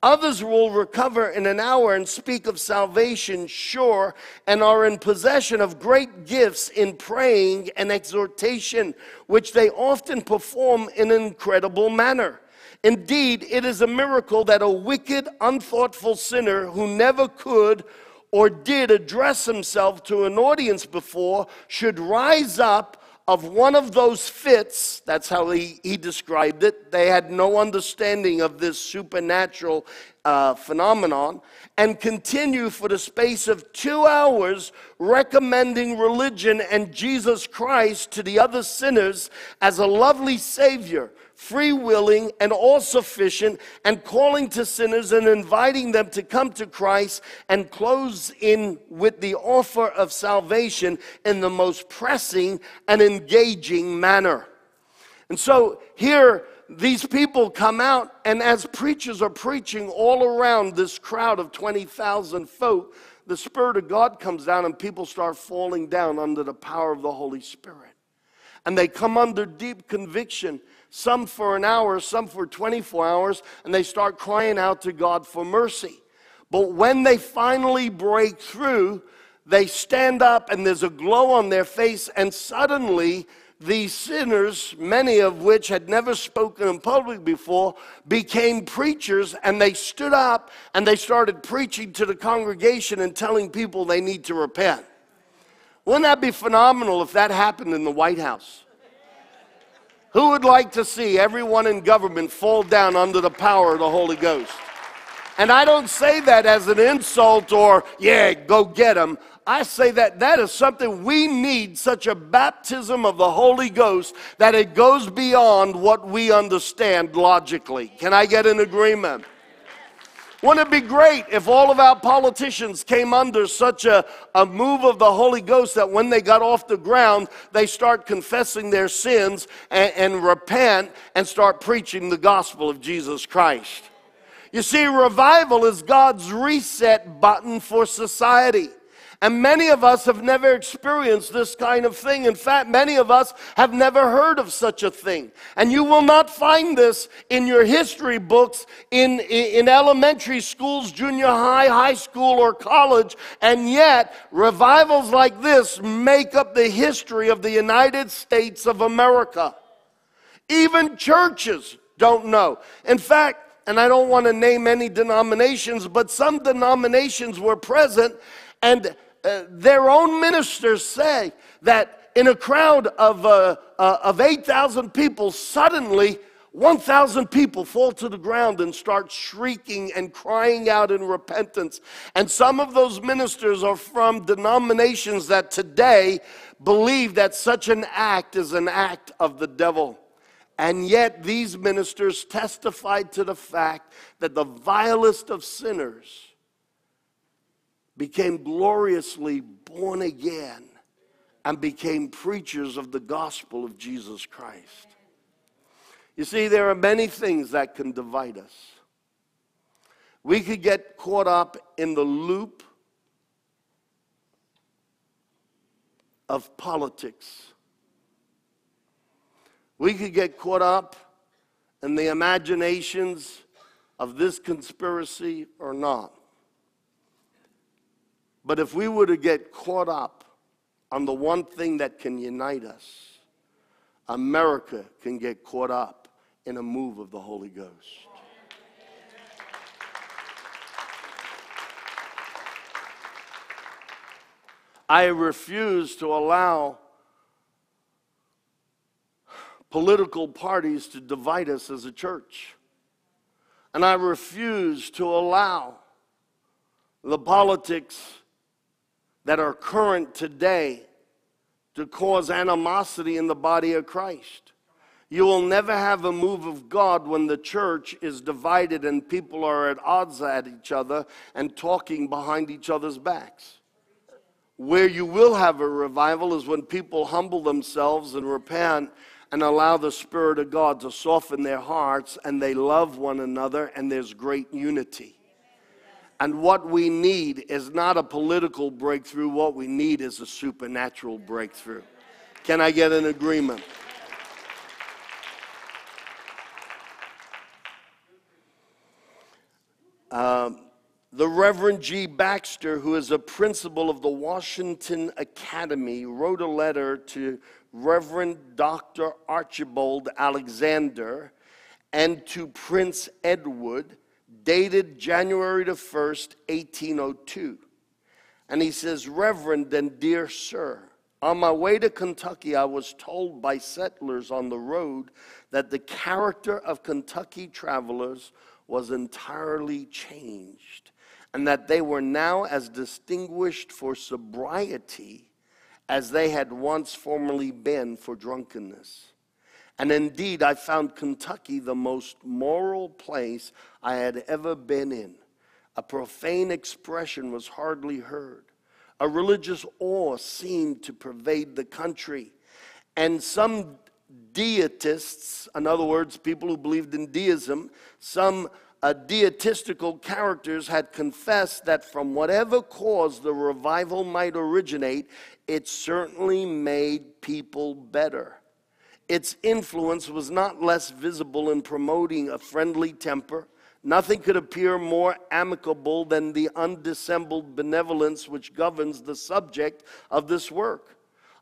Others will recover in an hour and speak of salvation sure and are in possession of great gifts in praying and exhortation, which they often perform in an incredible manner. Indeed, it is a miracle that a wicked, unthoughtful sinner who never could or did address himself to an audience before should rise up of one of those fits, that's how he, he described it. They had no understanding of this supernatural uh, phenomenon, and continue for the space of two hours recommending religion and Jesus Christ to the other sinners as a lovely Savior free willing, and all sufficient, and calling to sinners and inviting them to come to Christ and close in with the offer of salvation in the most pressing and engaging manner. And so here, these people come out, and as preachers are preaching all around this crowd of 20,000 folk, the Spirit of God comes down, and people start falling down under the power of the Holy Spirit. And they come under deep conviction some for an hour, some for 24 hours, and they start crying out to God for mercy. But when they finally break through, they stand up and there's a glow on their face, and suddenly these sinners, many of which had never spoken in public before, became preachers and they stood up and they started preaching to the congregation and telling people they need to repent. Wouldn't that be phenomenal if that happened in the White House? Who would like to see everyone in government fall down under the power of the Holy Ghost? And I don't say that as an insult or, yeah, go get them. I say that that is something we need such a baptism of the Holy Ghost that it goes beyond what we understand logically. Can I get an agreement? Wouldn't it be great if all of our politicians came under such a, a move of the Holy Ghost that when they got off the ground, they start confessing their sins and, and repent and start preaching the gospel of Jesus Christ? You see, revival is God's reset button for society. And many of us have never experienced this kind of thing. In fact, many of us have never heard of such a thing. And you will not find this in your history books in, in elementary schools, junior high, high school, or college. And yet, revivals like this make up the history of the United States of America. Even churches don't know. In fact, and I don't want to name any denominations, but some denominations were present, and uh, their own ministers say that in a crowd of, uh, uh, of 8,000 people, suddenly 1,000 people fall to the ground and start shrieking and crying out in repentance. And some of those ministers are from denominations that today believe that such an act is an act of the devil. And yet, these ministers testified to the fact that the vilest of sinners became gloriously born again and became preachers of the gospel of Jesus Christ. You see, there are many things that can divide us. We could get caught up in the loop of politics. We could get caught up in the imaginations of this conspiracy or not. But if we were to get caught up on the one thing that can unite us, America can get caught up in a move of the Holy Ghost. I refuse to allow political parties to divide us as a church. And I refuse to allow the politics that are current today to cause animosity in the body of Christ. You will never have a move of God when the church is divided and people are at odds at each other and talking behind each other's backs. Where you will have a revival is when people humble themselves and repent and allow the Spirit of God to soften their hearts and they love one another and there's great unity. And what we need is not a political breakthrough, what we need is a supernatural breakthrough. Can I get an agreement? Um, the Reverend G. Baxter, who is a principal of the Washington Academy, wrote a letter to Reverend Dr. Archibald Alexander and to Prince Edward dated January the 1st, 1802. And he says, Reverend and dear sir, on my way to Kentucky, I was told by settlers on the road that the character of Kentucky travelers was entirely changed and that they were now as distinguished for sobriety as they had once formerly been for drunkenness. And indeed, I found Kentucky the most moral place I had ever been in. A profane expression was hardly heard. A religious awe seemed to pervade the country. And some deists, in other words, people who believed in deism, some uh, deitistical characters had confessed that from whatever cause the revival might originate, it certainly made people better. Its influence was not less visible in promoting a friendly temper. Nothing could appear more amicable than the undissembled benevolence which governs the subject of this work.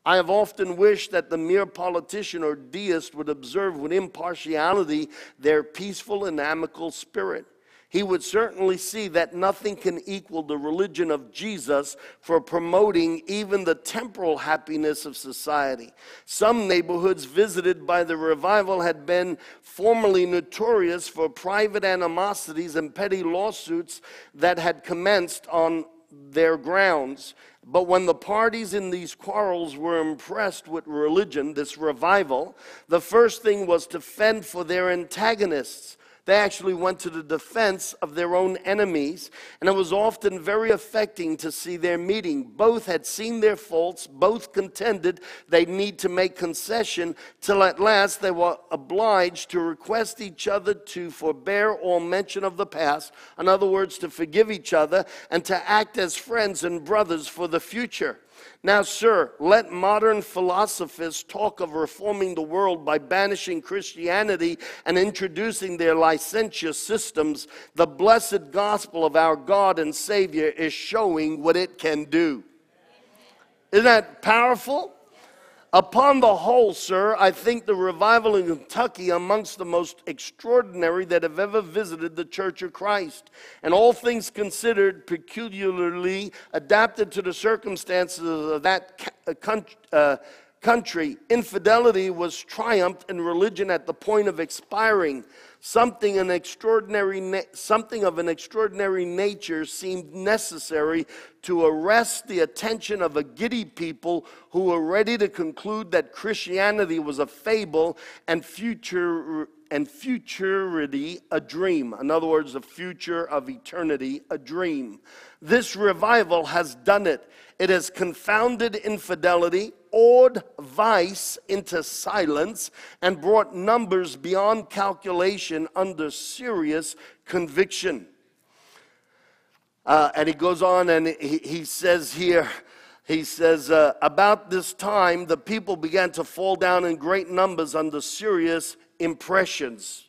I have often wished that the mere politician or deist would observe with impartiality their peaceful and amicable spirit he would certainly see that nothing can equal the religion of Jesus for promoting even the temporal happiness of society. Some neighborhoods visited by the revival had been formerly notorious for private animosities and petty lawsuits that had commenced on their grounds. But when the parties in these quarrels were impressed with religion, this revival, the first thing was to fend for their antagonists they actually went to the defense of their own enemies, and it was often very affecting to see their meeting. Both had seen their faults, both contended they need to make concession, till at last they were obliged to request each other to forbear all mention of the past, in other words, to forgive each other and to act as friends and brothers for the future. Now, sir, let modern philosophers talk of reforming the world by banishing Christianity and introducing their licentious systems. The blessed gospel of our God and Savior is showing what it can do. Isn't that powerful? Upon the whole, sir, I think the revival in Kentucky amongst the most extraordinary that have ever visited the Church of Christ, and all things considered, peculiarly adapted to the circumstances of that uh, uh, country. Infidelity was triumphed in religion at the point of expiring. Something, an extraordinary, something of an extraordinary nature seemed necessary to arrest the attention of a giddy people who were ready to conclude that Christianity was a fable and future and futurity a dream. In other words, the future of eternity a dream. This revival has done it. It has confounded infidelity, awed vice into silence and brought numbers beyond calculation under serious conviction. Uh, and he goes on and he, he says here, he says, uh, about this time, the people began to fall down in great numbers under serious impressions.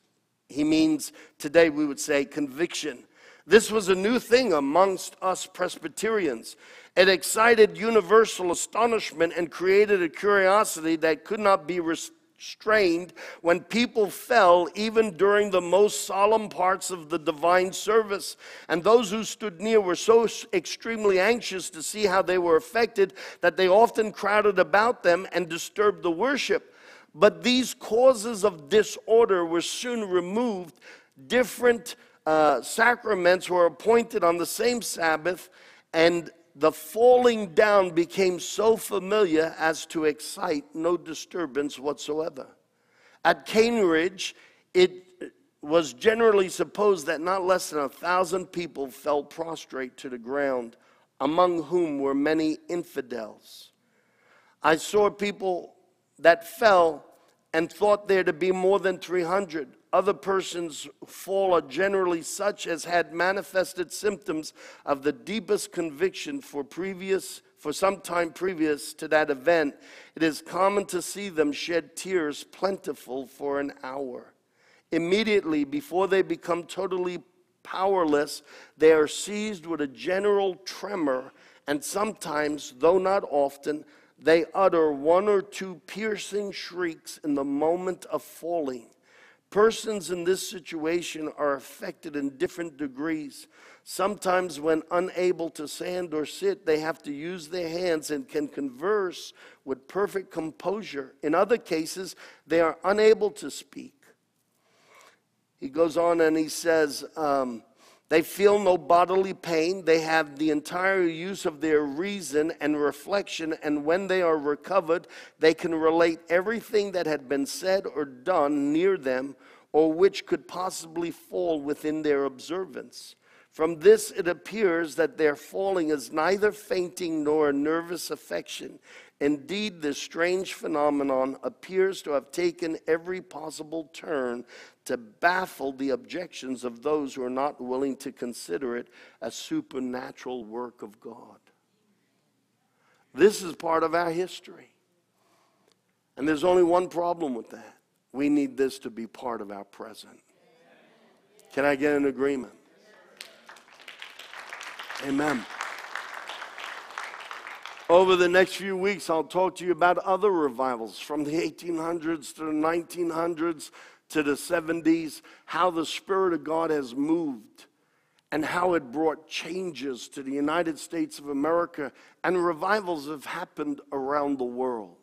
He means today we would say conviction. This was a new thing amongst us Presbyterians. It excited universal astonishment and created a curiosity that could not be restrained when people fell, even during the most solemn parts of the divine service. And those who stood near were so extremely anxious to see how they were affected that they often crowded about them and disturbed the worship. But these causes of disorder were soon removed. Different uh, sacraments were appointed on the same Sabbath, and the falling down became so familiar as to excite no disturbance whatsoever. At Cane Ridge, it was generally supposed that not less than a thousand people fell prostrate to the ground, among whom were many infidels. I saw people that fell and thought there to be more than 300. Other persons fall are generally such as had manifested symptoms of the deepest conviction for previous for some time previous to that event. It is common to see them shed tears plentiful for an hour. Immediately before they become totally powerless, they are seized with a general tremor, and sometimes, though not often, they utter one or two piercing shrieks in the moment of falling. Persons in this situation are affected in different degrees. Sometimes, when unable to stand or sit, they have to use their hands and can converse with perfect composure. In other cases, they are unable to speak. He goes on and he says, um, they feel no bodily pain. They have the entire use of their reason and reflection. And when they are recovered, they can relate everything that had been said or done near them or which could possibly fall within their observance. From this, it appears that their falling is neither fainting nor a nervous affection. Indeed, this strange phenomenon appears to have taken every possible turn to baffle the objections of those who are not willing to consider it a supernatural work of God. This is part of our history. And there's only one problem with that. We need this to be part of our present. Can I get an agreement? Amen. Over the next few weeks, I'll talk to you about other revivals from the 1800s to the 1900s to the 70s, how the Spirit of God has moved and how it brought changes to the United States of America, and revivals have happened around the world.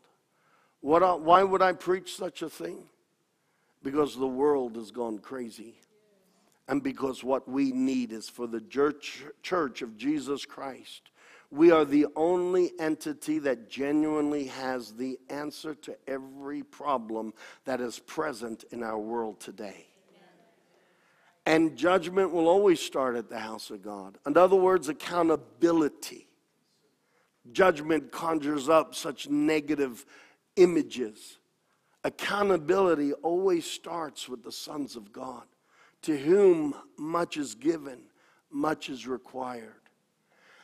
What, why would I preach such a thing? Because the world has gone crazy. And because what we need is for the church, church of Jesus Christ we are the only entity that genuinely has the answer to every problem that is present in our world today. And judgment will always start at the house of God. In other words, accountability. Judgment conjures up such negative images. Accountability always starts with the sons of God, to whom much is given, much is required.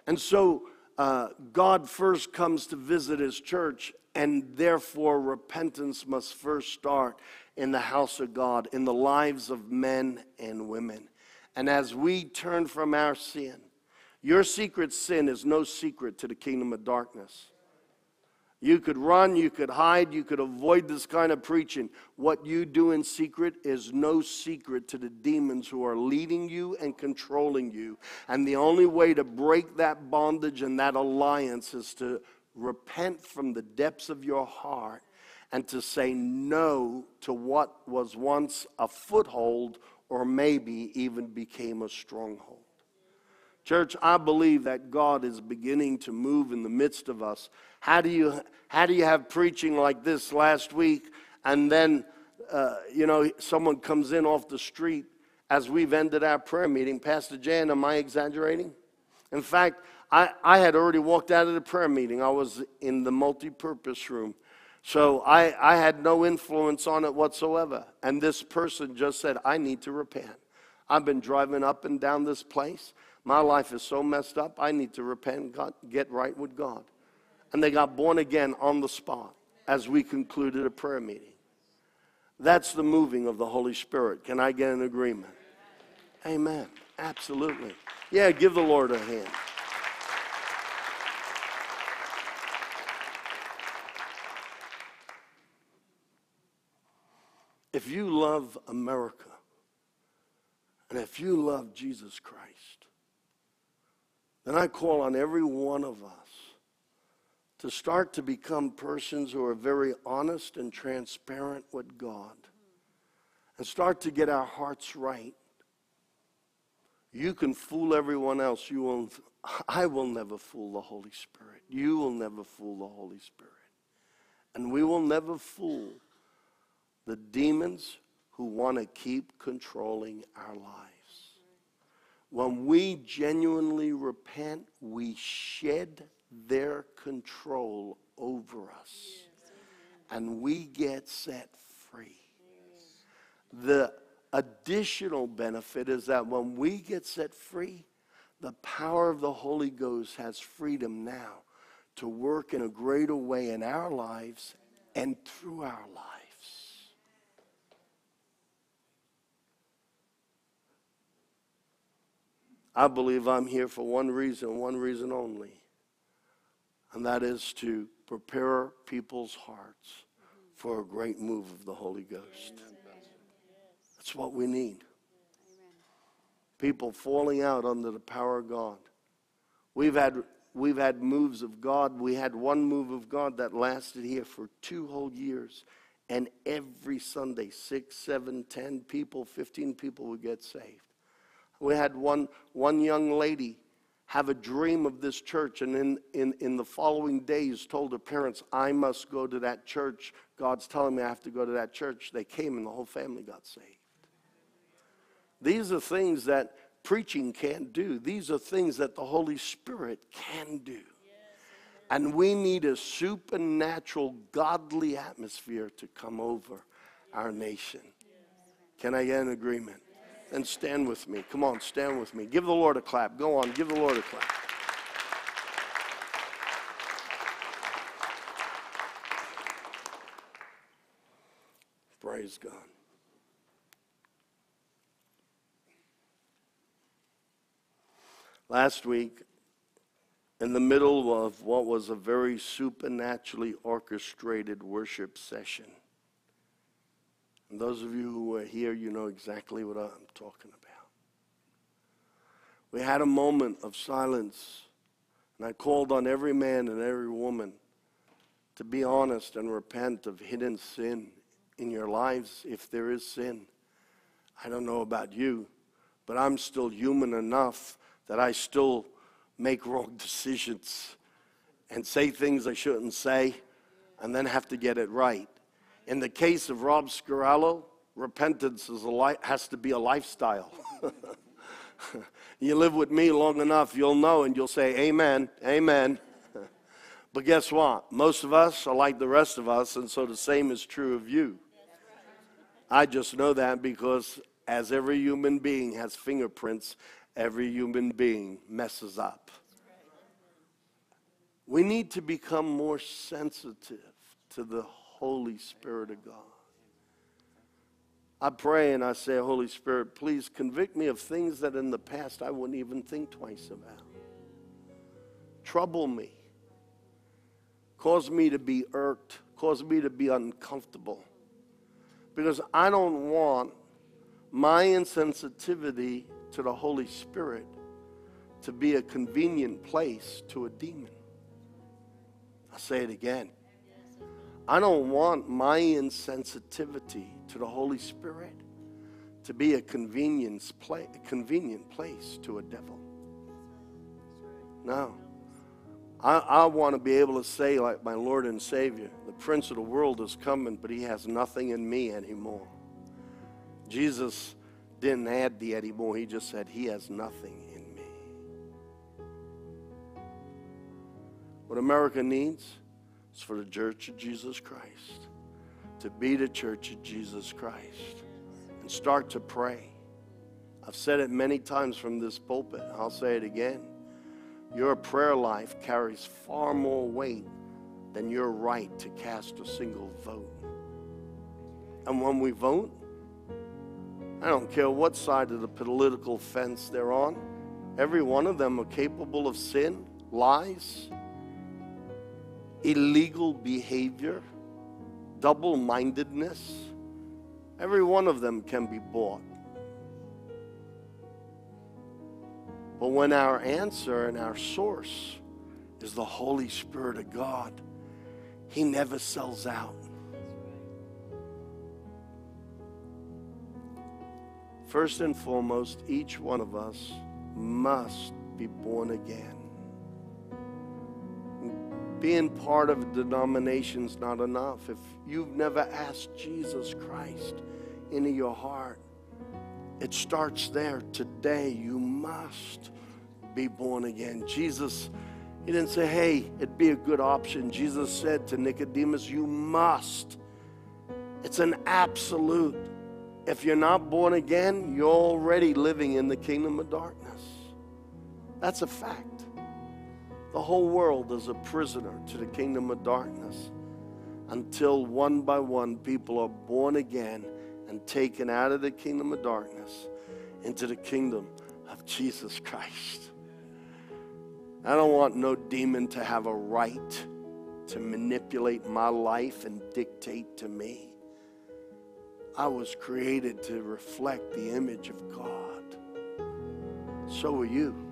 And so, uh, God first comes to visit his church, and therefore repentance must first start in the house of God, in the lives of men and women. And as we turn from our sin, your secret sin is no secret to the kingdom of darkness. You could run, you could hide, you could avoid this kind of preaching. What you do in secret is no secret to the demons who are leading you and controlling you. And the only way to break that bondage and that alliance is to repent from the depths of your heart and to say no to what was once a foothold or maybe even became a stronghold. Church, I believe that God is beginning to move in the midst of us. How do you, how do you have preaching like this last week and then, uh, you know, someone comes in off the street as we've ended our prayer meeting? Pastor Jan, am I exaggerating? In fact, I, I had already walked out of the prayer meeting. I was in the multi purpose room. So I, I had no influence on it whatsoever. And this person just said, I need to repent. I've been driving up and down this place. My life is so messed up, I need to repent, God, get right with God. And they got born again on the spot as we concluded a prayer meeting. That's the moving of the Holy Spirit. Can I get an agreement? Amen. Absolutely. Yeah, give the Lord a hand. If you love America and if you love Jesus Christ, then I call on every one of us to start to become persons who are very honest and transparent with God and start to get our hearts right. You can fool everyone else. You will, I will never fool the Holy Spirit. You will never fool the Holy Spirit. And we will never fool the demons who want to keep controlling our lives. When we genuinely repent, we shed their control over us and we get set free. The additional benefit is that when we get set free, the power of the Holy Ghost has freedom now to work in a greater way in our lives and through our lives. I believe I'm here for one reason, one reason only, and that is to prepare people's hearts for a great move of the Holy Ghost. That's what we need. People falling out under the power of God. We've had we've had moves of God. We had one move of God that lasted here for two whole years. And every Sunday, six, seven, ten people, 15 people would get saved. We had one, one young lady have a dream of this church, and in, in, in the following days told her parents, I must go to that church. God's telling me I have to go to that church. They came, and the whole family got saved. These are things that preaching can't do, these are things that the Holy Spirit can do. And we need a supernatural, godly atmosphere to come over our nation. Can I get an agreement? And stand with me. Come on, stand with me. Give the Lord a clap. Go on, give the Lord a clap. Praise God. Last week, in the middle of what was a very supernaturally orchestrated worship session, and those of you who are here, you know exactly what I'm talking about. We had a moment of silence, and I called on every man and every woman to be honest and repent of hidden sin in your lives if there is sin. I don't know about you, but I'm still human enough that I still make wrong decisions and say things I shouldn't say and then have to get it right. In the case of Rob Scarallo, repentance li- has to be a lifestyle. you live with me long enough, you'll know and you'll say, Amen, Amen. but guess what? Most of us are like the rest of us, and so the same is true of you. I just know that because as every human being has fingerprints, every human being messes up. We need to become more sensitive to the Holy Spirit of God. I pray and I say, Holy Spirit, please convict me of things that in the past I wouldn't even think twice about. Trouble me. cause me to be irked, cause me to be uncomfortable. Because I don't want my insensitivity to the Holy Spirit to be a convenient place to a demon. I'll say it again. I don't want my insensitivity to the Holy Spirit to be a convenience play, a convenient place to a devil. No. I, I want to be able to say, like my Lord and Savior, the Prince of the world is coming, but he has nothing in me anymore. Jesus didn't add the anymore, he just said, He has nothing in me. What America needs is for the Church of Jesus Christ to be the Church of Jesus Christ and start to pray. I've said it many times from this pulpit. I'll say it again. Your prayer life carries far more weight than your right to cast a single vote. And when we vote, I don't care what side of the political fence they're on, every one of them are capable of sin, lies, illegal behavior, double mindedness. Every one of them can be bought. But when our answer and our source is the Holy Spirit of God, He never sells out. First and foremost, each one of us must be born again. Being part of a denomination is not enough. If you've never asked Jesus Christ into your heart, it starts there. Today, you must be born again. Jesus, he didn't say, hey, it'd be a good option. Jesus said to Nicodemus, you must. It's an absolute. If you're not born again, you're already living in the kingdom of darkness. That's a fact. The whole world is a prisoner to the kingdom of darkness until one by one people are born again and taken out of the kingdom of darkness into the kingdom of Jesus Christ. I don't want no demon to have a right to manipulate my life and dictate to me. I was created to reflect the image of God. So are you.